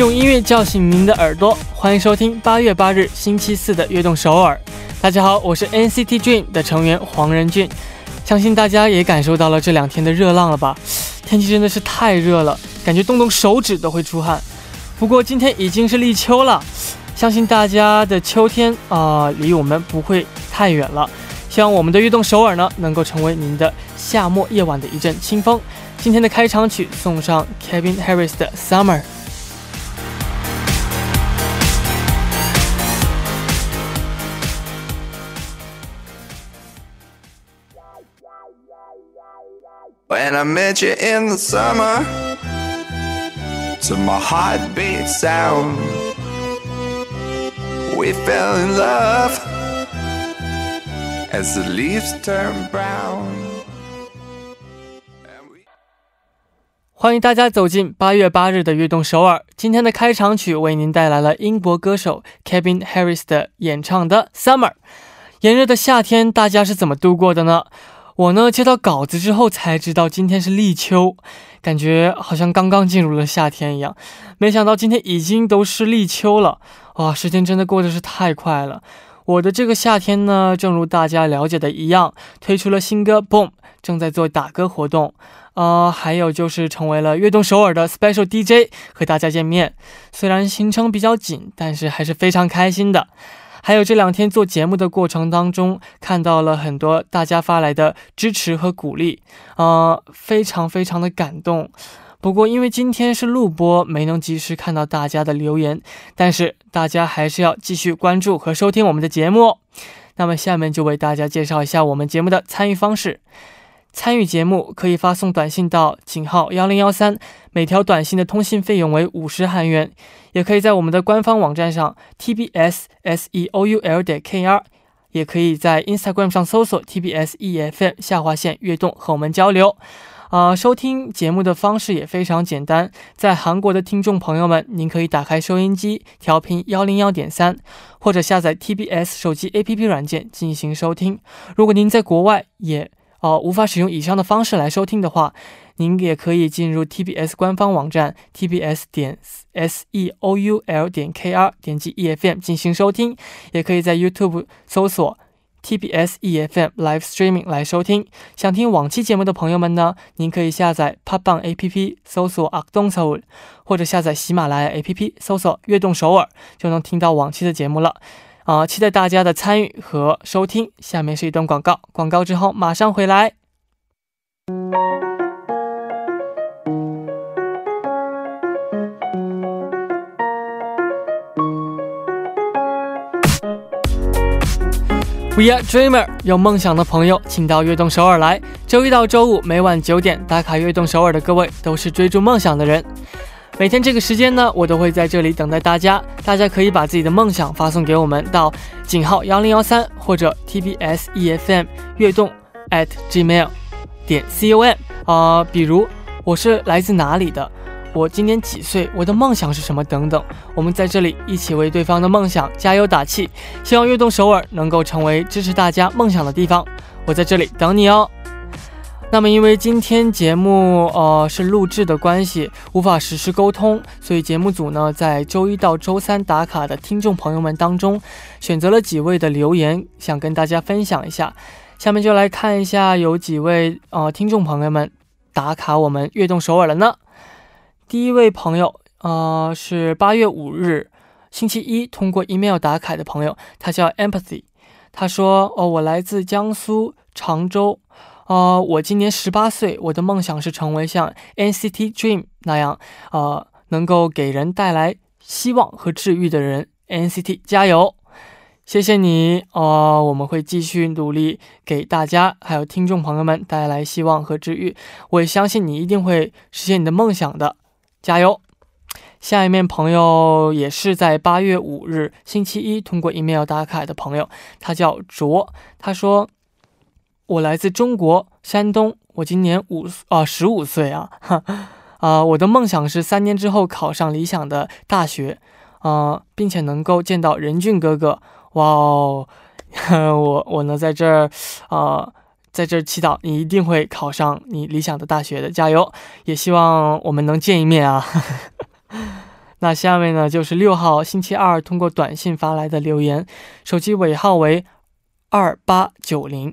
用音乐叫醒您的耳朵，欢迎收听八月八日星期四的悦动首尔。大家好，我是 NCT Dream 的成员黄仁俊。相信大家也感受到了这两天的热浪了吧？天气真的是太热了，感觉动动手指都会出汗。不过今天已经是立秋了，相信大家的秋天啊，离我们不会太远了。希望我们的悦动首尔呢，能够成为您的夏末夜晚的一阵清风。今天的开场曲送上 Kevin Harris 的 Summer。When I met you in the summer, to my heartbeat sound, we fell in love as the leaves turn brown. 欢迎大家走进八月八日的悦动首尔。今天的开场曲为您带来了英国歌手 Kevin Harris 的演唱的《Summer》。炎热的夏天，大家是怎么度过的呢？我呢，接到稿子之后才知道今天是立秋，感觉好像刚刚进入了夏天一样。没想到今天已经都是立秋了，哇，时间真的过得是太快了。我的这个夏天呢，正如大家了解的一样，推出了新歌《Boom》，正在做打歌活动，呃，还有就是成为了悦动首尔的 Special DJ，和大家见面。虽然行程比较紧，但是还是非常开心的。还有这两天做节目的过程当中，看到了很多大家发来的支持和鼓励，呃，非常非常的感动。不过因为今天是录播，没能及时看到大家的留言，但是大家还是要继续关注和收听我们的节目。那么下面就为大家介绍一下我们节目的参与方式。参与节目可以发送短信到井号幺零幺三，每条短信的通信费用为五十韩元。也可以在我们的官方网站上 tbs s e o u l 点 k r，也可以在 Instagram 上搜索 tbs efm 下划线悦动和我们交流。啊，收听节目的方式也非常简单，在韩国的听众朋友们，您可以打开收音机调频幺零幺点三，或者下载 tbs 手机 APP 软件进行收听。如果您在国外也哦，无法使用以上的方式来收听的话，您也可以进入 TBS 官方网站 tbs 点 s e o u l 点 k r，点击 E F M 进行收听，也可以在 YouTube 搜索 TBS E F M Live Streaming 来收听。想听往期节目的朋友们呢，您可以下载 p o p b a n g A P P 搜索 a k d o n Seoul，或者下载喜马拉雅 A P P 搜索悦动首尔，就能听到往期的节目了。啊，期待大家的参与和收听。下面是一段广告，广告之后马上回来。We are dreamer，有梦想的朋友，请到悦动首尔来。周一到周五每晚九点打卡悦动首尔的各位，都是追逐梦想的人。每天这个时间呢，我都会在这里等待大家。大家可以把自己的梦想发送给我们，到井号幺零幺三或者 TBS EFM 悦动 at gmail 点 com 啊。比如我是来自哪里的，我今年几岁，我的梦想是什么等等。我们在这里一起为对方的梦想加油打气。希望悦动首尔能够成为支持大家梦想的地方。我在这里等你哦。那么，因为今天节目呃是录制的关系，无法实时沟通，所以节目组呢在周一到周三打卡的听众朋友们当中，选择了几位的留言，想跟大家分享一下。下面就来看一下有几位呃听众朋友们打卡我们悦动首尔了呢。第一位朋友呃是八月五日星期一通过 email 打卡的朋友，他叫 Empathy，他说哦我来自江苏常州。呃，我今年十八岁，我的梦想是成为像 NCT Dream 那样，呃，能够给人带来希望和治愈的人。NCT 加油！谢谢你，呃，我们会继续努力，给大家还有听众朋友们带来希望和治愈。我也相信你一定会实现你的梦想的，加油！下一面朋友也是在八月五日星期一通过 email 打卡的朋友，他叫卓，他说。我来自中国山东，我今年五啊十五岁啊，啊，我的梦想是三年之后考上理想的大学，啊，并且能够见到任俊哥哥，哇哦，我我呢在这儿啊，在这儿祈祷你一定会考上你理想的大学的，加油！也希望我们能见一面啊。那下面呢就是六号星期二通过短信发来的留言，手机尾号为二八九零。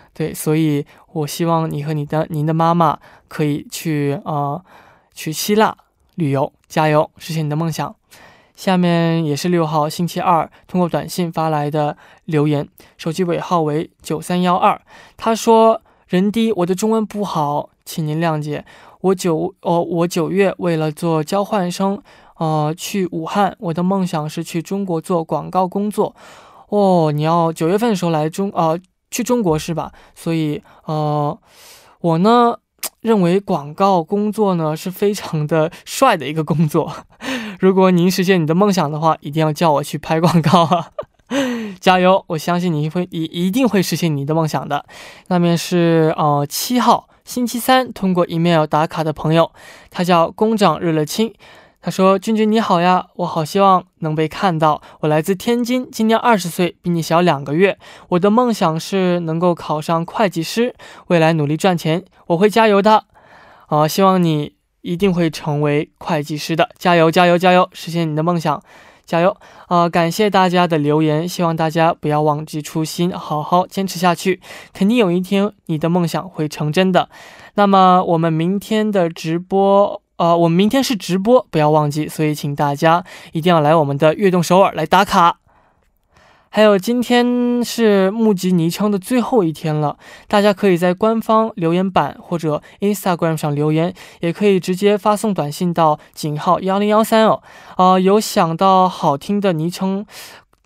对，所以我希望你和你的您的妈妈可以去啊，去希腊旅游，加油，实现你的梦想。下面也是六号星期二通过短信发来的留言，手机尾号为九三幺二。他说：“人低，我的中文不好，请您谅解。我九哦，我九月为了做交换生，呃，去武汉。我的梦想是去中国做广告工作。哦，你要九月份的时候来中呃去中国是吧？所以呃，我呢。”认为广告工作呢是非常的帅的一个工作。如果您实现你的梦想的话，一定要叫我去拍广告啊！加油，我相信你会一一定会实现你的梦想的。那面是呃七号星期三通过 email 打卡的朋友，他叫工长日乐清。他说：“君君你好呀，我好希望能被看到。我来自天津，今年二十岁，比你小两个月。我的梦想是能够考上会计师，未来努力赚钱，我会加油的。啊，希望你一定会成为会计师的，加油加油加油，实现你的梦想，加油！啊，感谢大家的留言，希望大家不要忘记初心，好好坚持下去，肯定有一天你的梦想会成真的。那么我们明天的直播。”呃，我们明天是直播，不要忘记，所以请大家一定要来我们的悦动首尔来打卡。还有，今天是募集昵称的最后一天了，大家可以在官方留言板或者 Instagram 上留言，也可以直接发送短信到井号幺零幺三哦。啊，有想到好听的昵称，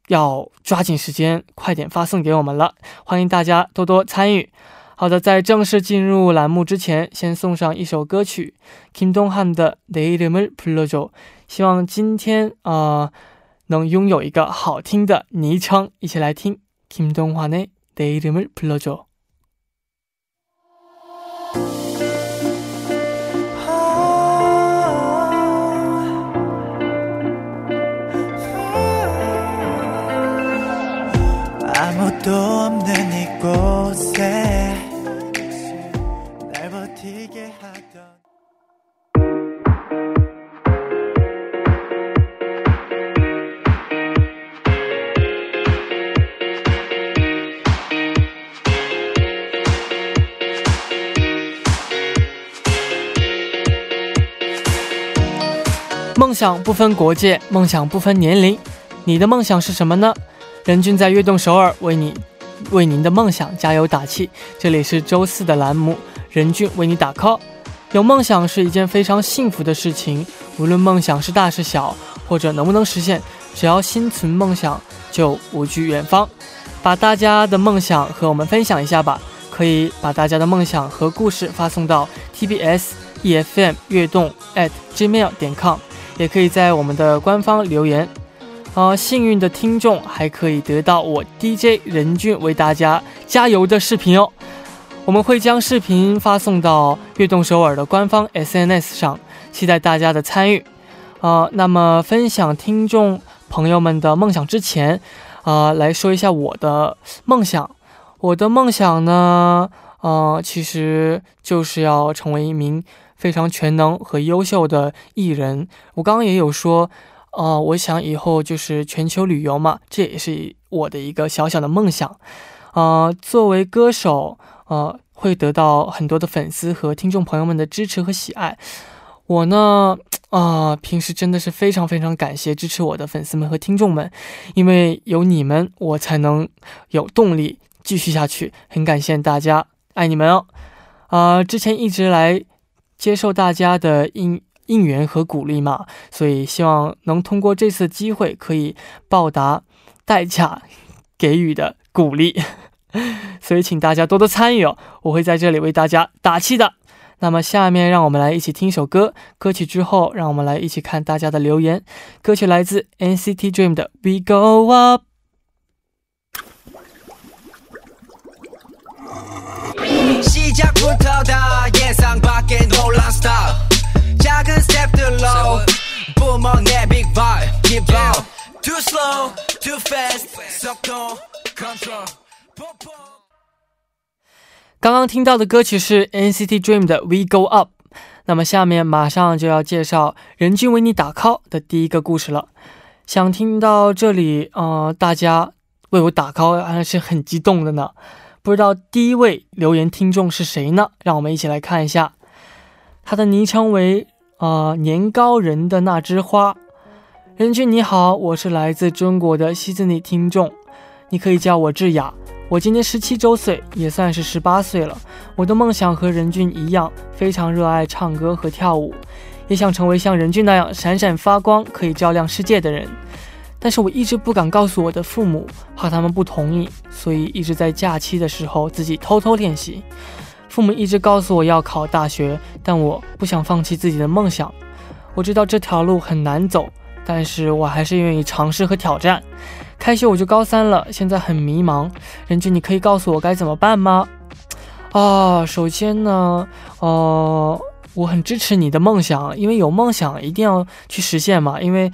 要抓紧时间，快点发送给我们了，欢迎大家多多参与。好的，在正式进入栏目之前，先送上一首歌曲，Kim Dong Han 的《내이름을불러 줘》。希望今天啊，能拥有一个好听的昵称，一起来听 Kim Dong Han 의내이름을불러 줘。 梦 想不分国界，梦想不分年龄。你的梦想是什么呢？任俊在悦动首尔为你为您的梦想加油打气。这里是周四的栏目，任俊为你打 call。有梦想是一件非常幸福的事情，无论梦想是大是小，或者能不能实现，只要心存梦想，就无惧远方。把大家的梦想和我们分享一下吧，可以把大家的梦想和故事发送到 tbs efm 悦动 at gmail 点 com。也可以在我们的官方留言，啊，幸运的听众还可以得到我 DJ 任俊为大家加油的视频哦。我们会将视频发送到悦动首尔的官方 SNS 上，期待大家的参与。啊，那么分享听众朋友们的梦想之前，啊，来说一下我的梦想。我的梦想呢，呃，其实就是要成为一名。非常全能和优秀的艺人，我刚刚也有说，呃，我想以后就是全球旅游嘛，这也是我的一个小小的梦想。呃，作为歌手，呃，会得到很多的粉丝和听众朋友们的支持和喜爱。我呢，啊，平时真的是非常非常感谢支持我的粉丝们和听众们，因为有你们，我才能有动力继续下去。很感谢大家，爱你们哦。啊，之前一直来。接受大家的应应援和鼓励嘛，所以希望能通过这次机会可以报答代价给予的鼓励，所以请大家多多参与哦，我会在这里为大家打气的。那么下面让我们来一起听首歌，歌曲之后让我们来一起看大家的留言。歌曲来自 NCT Dream 的 We Go Up。 시작부터 다 예상 밖엔 혼란 style 작은 스텝들로 뿜어 내 big vibe keep on too slow too fast 속도 control 뽀뽀 刚刚听到的歌曲是 NCT Dream 的 We Go Up。那么下面马上就要介绍任俊为你打 call 的第一个故事了。想听到这里，呃，大家为我打 call 还是很激动的呢。 不知道第一位留言听众是谁呢？让我们一起来看一下，他的昵称为呃年糕人的那枝花。任俊你好，我是来自中国的西子尼听众，你可以叫我智雅。我今年十七周岁，也算是十八岁了。我的梦想和任俊一样，非常热爱唱歌和跳舞，也想成为像任俊那样闪闪发光、可以照亮世界的人。但是我一直不敢告诉我的父母，怕他们不同意，所以一直在假期的时候自己偷偷练习。父母一直告诉我要考大学，但我不想放弃自己的梦想。我知道这条路很难走，但是我还是愿意尝试和挑战。开学我就高三了，现在很迷茫。任俊，你可以告诉我该怎么办吗？啊，首先呢，呃，我很支持你的梦想，因为有梦想一定要去实现嘛，因为。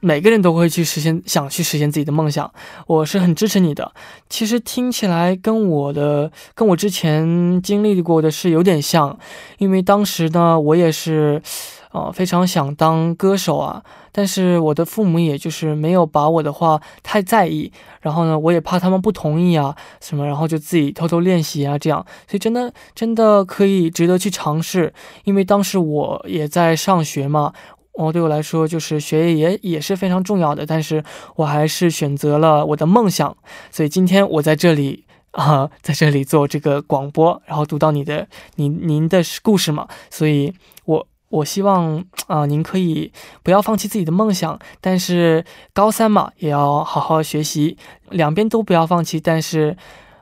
每个人都会去实现，想去实现自己的梦想，我是很支持你的。其实听起来跟我的，跟我之前经历过的是有点像，因为当时呢，我也是，呃，非常想当歌手啊，但是我的父母也就是没有把我的话太在意，然后呢，我也怕他们不同意啊，什么，然后就自己偷偷练习啊，这样，所以真的真的可以值得去尝试，因为当时我也在上学嘛。哦，对我来说，就是学业也也是非常重要的，但是我还是选择了我的梦想，所以今天我在这里啊，在这里做这个广播，然后读到你的您您的故事嘛，所以我我希望啊，您可以不要放弃自己的梦想，但是高三嘛，也要好好学习，两边都不要放弃，但是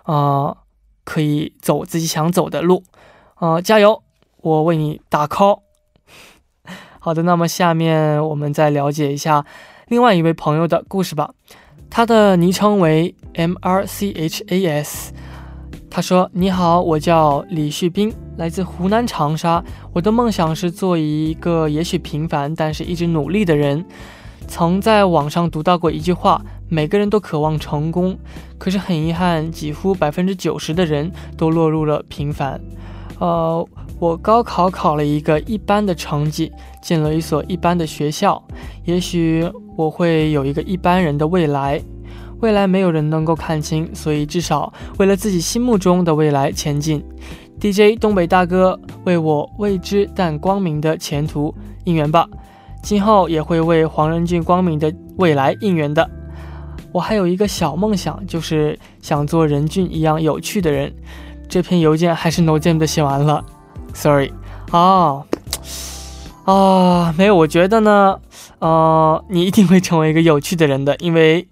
啊，可以走自己想走的路，啊，加油，我为你打 call。好的，那么下面我们再了解一下另外一位朋友的故事吧。他的昵称为 M R C H A S。他说：“你好，我叫李旭斌，来自湖南长沙。我的梦想是做一个也许平凡，但是一直努力的人。曾在网上读到过一句话：每个人都渴望成功，可是很遗憾，几乎百分之九十的人都落入了平凡。呃。”我高考考了一个一般的成绩，进了一所一般的学校。也许我会有一个一般人的未来，未来没有人能够看清，所以至少为了自己心目中的未来前进。DJ 东北大哥，为我未知但光明的前途应援吧！今后也会为黄仁俊光明的未来应援的。我还有一个小梦想，就是想做仁俊一样有趣的人。这篇邮件还是 No Jam 的写完了。Sorry，啊啊，没有，我觉得呢，呃，你一定会成为一个有趣的人的，因为，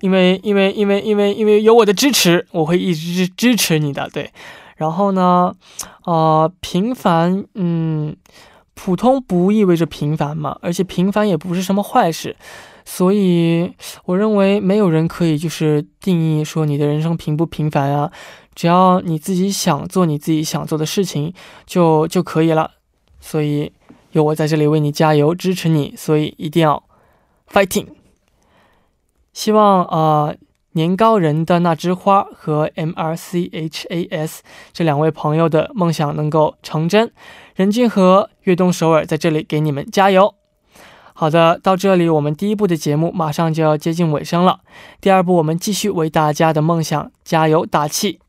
因为，因为，因为，因为，因为有我的支持，我会一直支持你的，对。然后呢，呃，平凡，嗯，普通不意味着平凡嘛，而且平凡也不是什么坏事，所以我认为没有人可以就是定义说你的人生平不平凡啊。只要你自己想做你自己想做的事情，就就可以了。所以有我在这里为你加油支持你，所以一定要 fighting。希望啊年糕人的那枝花和 M R C H A S 这两位朋友的梦想能够成真。任俊和悦动首尔在这里给你们加油。好的，到这里我们第一部的节目马上就要接近尾声了。第二部我们继续为大家的梦想加油打气。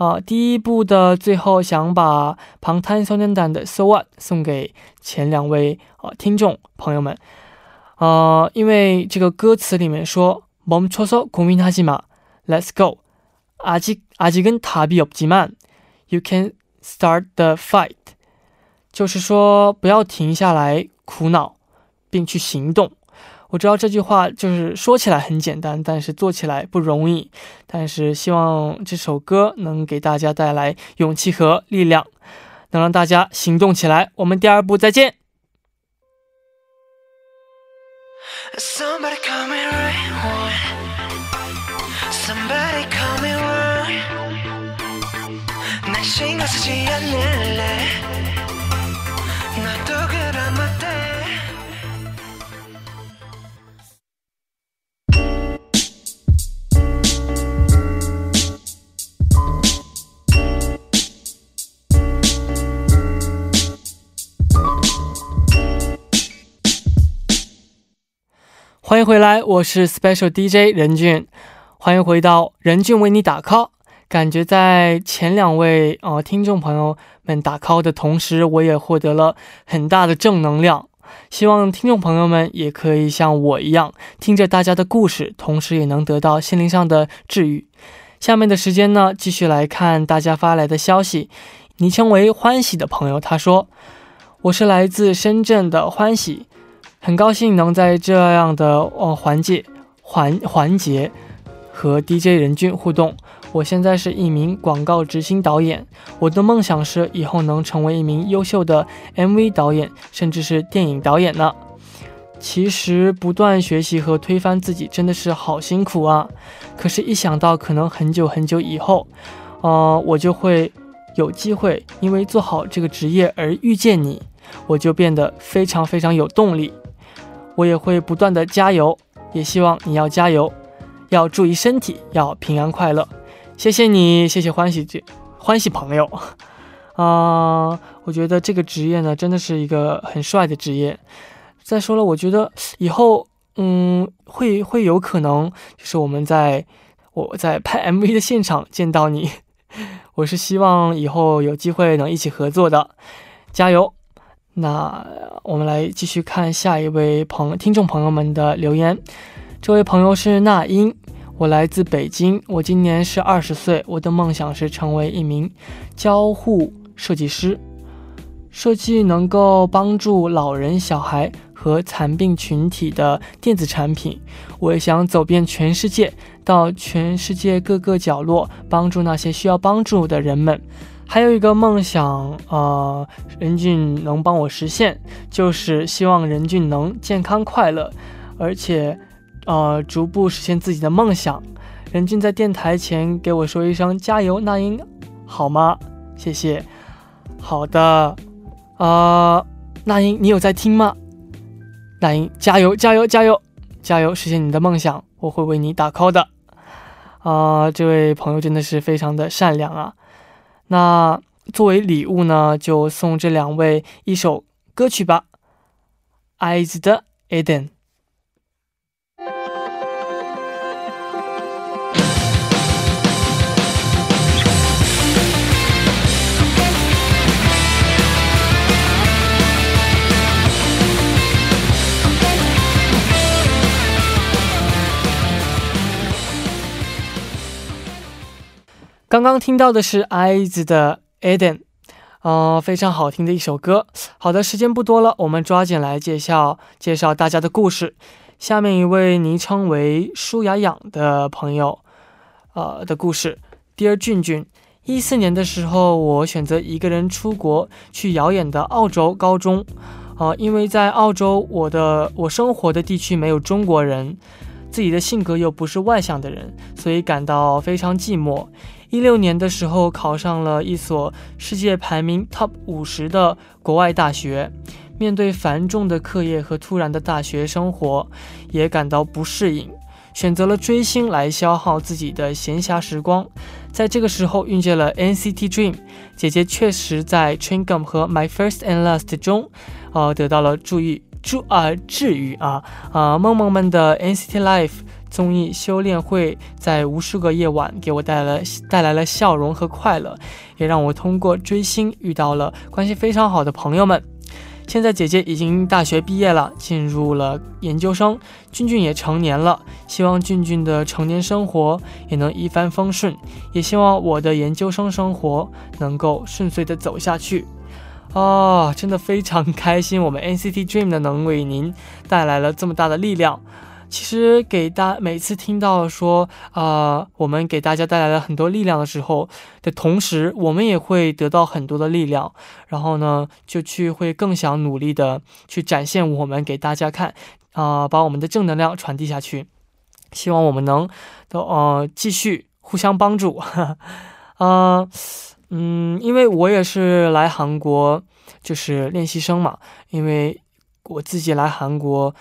啊，第一部的最后想把旁滩少年団的 So What 送给前两位啊听众朋友们，啊，因为这个歌词里面说멈춰서고민하지마，Let's go，아직아직은답이없지만 You can start the fight，就是说不要停下来苦恼，并去行动。 我知道这句话就是说起来很简单，但是做起来不容易。但是希望这首歌能给大家带来勇气和力量。能让大家行动起来。我们第二部再见。欢迎回来，我是 Special DJ 任俊，欢迎回到任俊为你打 call。感觉在前两位呃听众朋友们打 call 的同时，我也获得了很大的正能量。希望听众朋友们也可以像我一样，听着大家的故事，同时也能得到心灵上的治愈。下面的时间呢，继续来看大家发来的消息。昵称为欢喜的朋友他说：“我是来自深圳的欢喜。”很高兴能在这样的呃环节环环节和 DJ 任俊互动。我现在是一名广告执行导演，我的梦想是以后能成为一名优秀的 MV 导演，甚至是电影导演呢。其实不断学习和推翻自己真的是好辛苦啊！可是，一想到可能很久很久以后，呃，我就会有机会因为做好这个职业而遇见你，我就变得非常非常有动力。我也会不断的加油，也希望你要加油，要注意身体，要平安快乐。谢谢你，谢谢欢喜这欢喜朋友啊、我觉得这个职业呢，真的是一个很帅的职业。再说了，我觉得以后嗯，会会有可能，就是我们在我在拍 MV 的现场见到你。我是希望以后有机会能一起合作的，加油！那我们来继续看下一位朋听众朋友们的留言。这位朋友是那英，我来自北京，我今年是二十岁，我的梦想是成为一名交互设计师，设计能够帮助老人、小孩和残病群体的电子产品。我也想走遍全世界，到全世界各个角落，帮助那些需要帮助的人们。还有一个梦想，呃，任俊能帮我实现，就是希望任俊能健康快乐，而且，呃，逐步实现自己的梦想。任俊在电台前给我说一声加油，那英，好吗？谢谢。好的，呃，那英，你有在听吗？那英，加油，加油，加油，加油，实现你的梦想，我会为你打 call 的。啊、这位朋友真的是非常的善良啊。那作为礼物呢，就送这两位一首歌曲吧，《Is the Eden》。刚刚听到的是 Eyes 的 Eden，呃，非常好听的一首歌。好的，时间不多了，我们抓紧来介绍介绍大家的故事。下面一位昵称为舒雅养的朋友，呃的故事。Dear 俊俊，一四年的时候，我选择一个人出国去遥远的澳洲高中，呃，因为在澳洲，我的我生活的地区没有中国人，自己的性格又不是外向的人，所以感到非常寂寞。一六年的时候，考上了一所世界排名 Top 五十的国外大学。面对繁重的课业和突然的大学生活，也感到不适应，选择了追星来消耗自己的闲暇时光。在这个时候，遇见了 NCT Dream，姐姐确实在 Train Gum 和 My First and Last 中，呃，得到了注意注啊、治愈啊啊、梦梦们的 NCT Life。综艺修炼会在无数个夜晚给我带来带来了笑容和快乐，也让我通过追星遇到了关系非常好的朋友们。现在姐姐已经大学毕业了，进入了研究生，俊俊也成年了，希望俊俊的成年生活也能一帆风顺，也希望我的研究生生活能够顺遂的走下去。啊、真的非常开心，我们 NCT Dream 呢能为您带来了这么大的力量。其实给大每次听到说啊、我们给大家带来了很多力量的时候的同时，我们也会得到很多的力量，然后呢，就去会更想努力的去展现我们给大家看啊、把我们的正能量传递下去。希望我们能都呃继续互相帮助，呃嗯，因为我也是来韩国就是练习生嘛，因为我自己来韩国。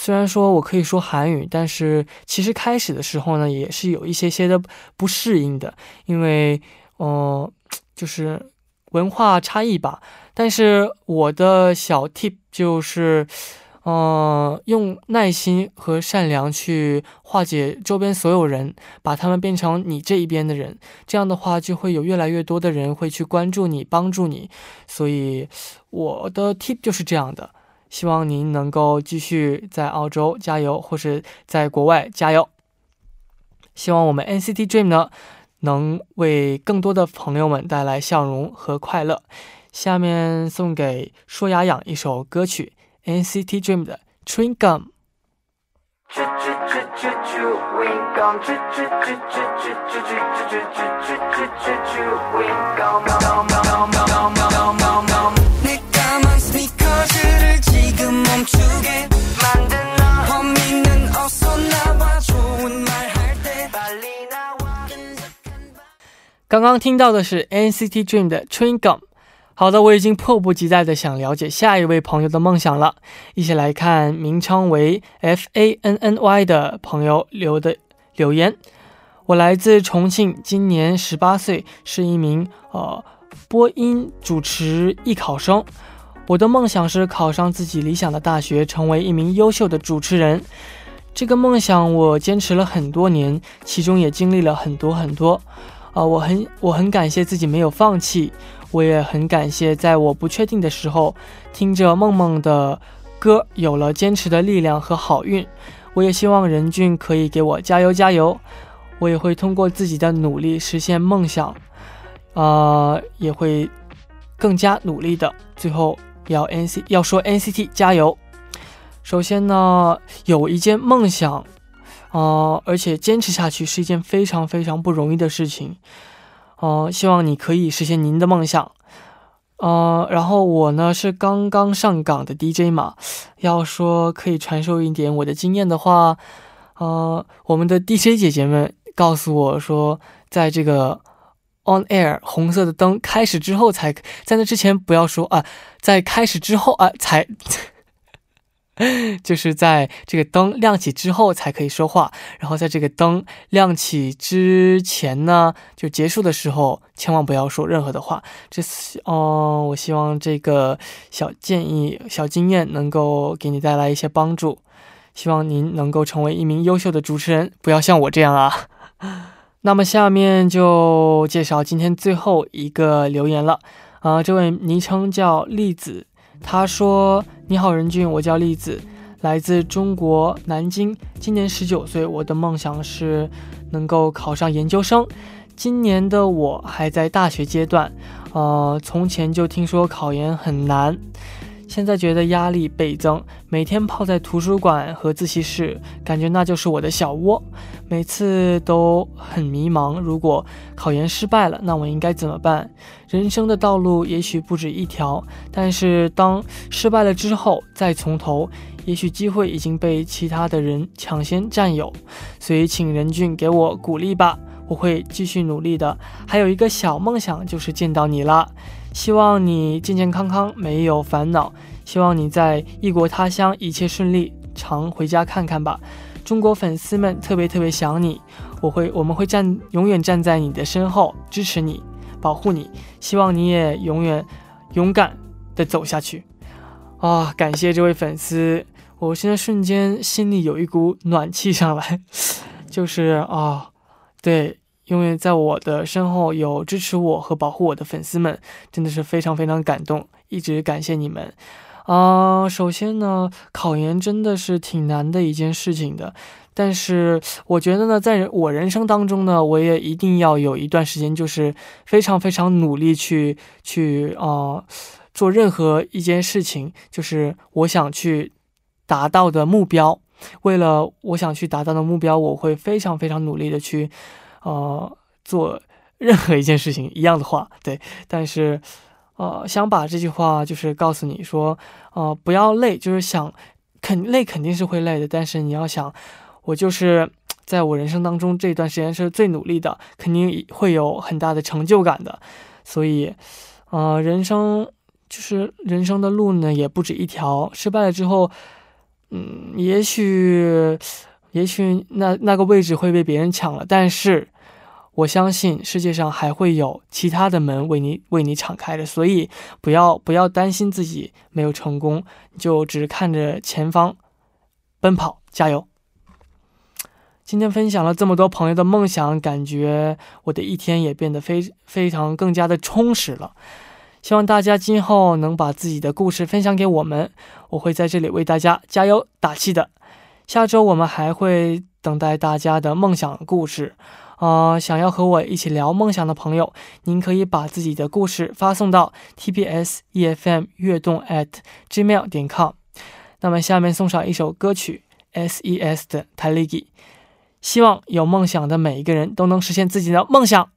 虽然说我可以说韩语，但是其实开始的时候呢，也是有一些些的不适应的，因为，呃，就是文化差异吧。但是我的小 tip 就是，呃，用耐心和善良去化解周边所有人，把他们变成你这一边的人。这样的话，就会有越来越多的人会去关注你、帮助你。所以，我的 tip 就是这样的。希望您能够继续在澳洲加油，或是在国外加油。希望我们 NCT Dream 呢，能为更多的朋友们带来笑容和快乐。下面送给说雅养一首歌曲 NCT Dream 的 Chewing Gum。내 까만 스니커즈를 지금 멈추게 만든 너 허밍은 어서 나와 좋은 말 할 때 빨리 나와 刚刚听到的是 NCT Dream 的 Chewing Gum。好的，我已经迫不及待的想了解下一位朋友的梦想了。一起来看名称为 F A N N Y 的朋友留的留言。我来自重庆，今年十八岁，是一名呃播音主持艺考生。 我的梦想是考上自己理想的大学，成为一名优秀的主持人。这个梦想我坚持了很多年，其中也经历了很多很多。啊、我很我很感谢自己没有放弃，我也很感谢在我不确定的时候，听着梦梦的歌，有了坚持的力量和好运。我也希望任俊可以给我加油加油，我也会通过自己的努力实现梦想，呃，也会更加努力的。最后要 NC 要说 NCT 加油。首先呢，有一件梦想，呃，而且坚持下去是一件非常非常不容易的事情。呃，希望你可以实现您的梦想。呃，然后我呢是刚刚上岗的 DJ 嘛，要说可以传授一点我的经验的话，呃，我们的 DJ 姐姐们告诉我说，在这个 on air 红色的灯开始之后才，在那之前不要说啊，在开始之后啊才。就是在这个灯亮起之后才可以说话，然后在这个灯亮起之前呢，就结束的时候，千万不要说任何的话。这是哦，我希望这个小建议、小经验能够给你带来一些帮助。希望您能够成为一名优秀的主持人，不要像我这样啊。那么下面就介绍今天最后一个留言了。啊、这位昵称叫栗子，他说：“你好，任俊，我叫栗子，来自中国南京，今年十九岁。我的梦想是能够考上研究生。今年的我还在大学阶段，呃，从前就听说考研很难，现在觉得压力倍增，每天泡在图书馆和自习室，感觉那就是我的小窝，每次都很迷茫。如果考研失败了，那我应该怎么办？人生的道路也许不止一条，但是当失败了之后再从头，也许机会已经被其他的人抢先占有。所以，请任俊给我鼓励吧，我会继续努力的。还有一个小梦想就是见到你啦，希望你健健康康，没有烦恼。希望你在异国他乡一切顺利，常回家看看吧。中国粉丝们特别特别想你，我会我们会站永远站在你的身后，支持你，保护你。希望你也永远勇敢的走下去。啊，感谢这位粉丝，我现在瞬间心里有一股暖气上来，就是啊，对，因为在我的身后有支持我和保护我的粉丝们，真的是非常非常感动，一直感谢你们。啊、首先呢，考研真的是挺难的一件事情的，但是我觉得呢，在我人生当中呢，我也一定要有一段时间，就是非常非常努力去去啊、做任何一件事情，就是我想去达到的目标。为了我想去达到的目标，我会非常非常努力的去，呃，做任何一件事情。一样的话，对，但是，呃，想把这句话就是告诉你说，呃，不要累，就是想，肯累肯定是会累的，但是你要想，我就是在我人生当中这段时间是最努力的，肯定会有很大的成就感的。所以，呃，人生就是人生的路呢，也不止一条。失败了之后，嗯，也许，也许那那个位置会被别人抢了，但是我相信世界上还会有其他的门为你为你敞开的。所以，不要不要担心自己没有成功，就只看着前方奔跑，加油。今天分享了这么多朋友的梦想，感觉我的一天也变得非非常更加的充实了。希望大家今后能把自己的故事分享给我们，我会在这里为大家加油打气的。下周我们还会等待大家的梦想故事，啊，想要和我一起聊梦想的朋友，您可以把自己的故事发送到 tbs efm 悦动 at gmail 点 com。那么下面送上一首歌曲 S.E.S 的《t a l i g i》。希望有梦想的每一个人都能实现自己的梦想。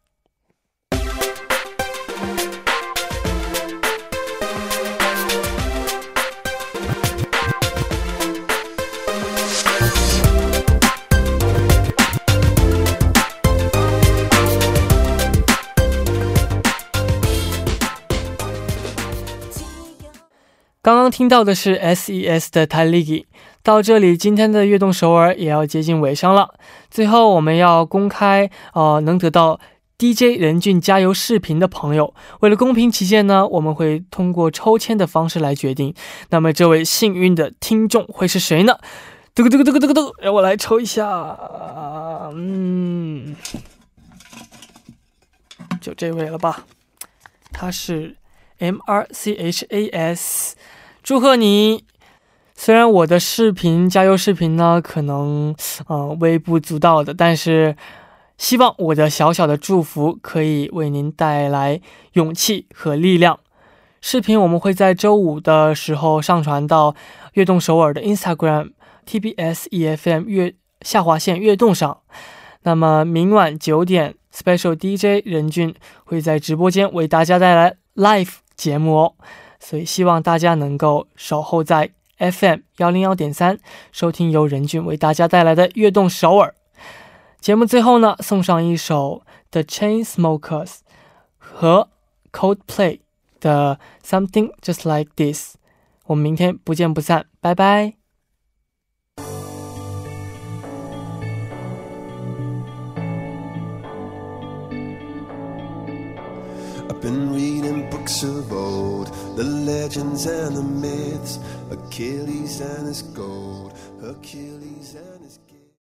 刚刚听到的是 S.E.S 的《泰利吉》。到这里，今天的悦动首尔也要接近尾声了。最后，我们要公开，呃，能得到 DJ 任俊加油视频的朋友，为了公平起见呢，我们会通过抽签的方式来决定。那么，这位幸运的听众会是谁呢？嘟嘟嘟嘟嘟嘟，让我来抽一下。嗯，就这位了吧？他是 M R C H A S，祝贺你！虽然我的视频加油视频呢，可能呃微不足道的，但是希望我的小小的祝福可以为您带来勇气和力量。视频我们会在周五的时候上传到悦动首尔的 Instagram TBS EFM 悦下划线悦动上。那么明晚九点，Special DJ 任俊会在直播间为大家带来 Live 节目哦，所以希望大家能够守候在。FM 幺零幺点三，收听由任俊为大家带来的《悦动首尔》节目。最后呢，送上一首 The Chainsmokers 和 Coldplay 的 Something Just Like This。我们明天不见不散，拜拜。been reading books of old, the legends and the myths, Achilles and his gold, Achilles and.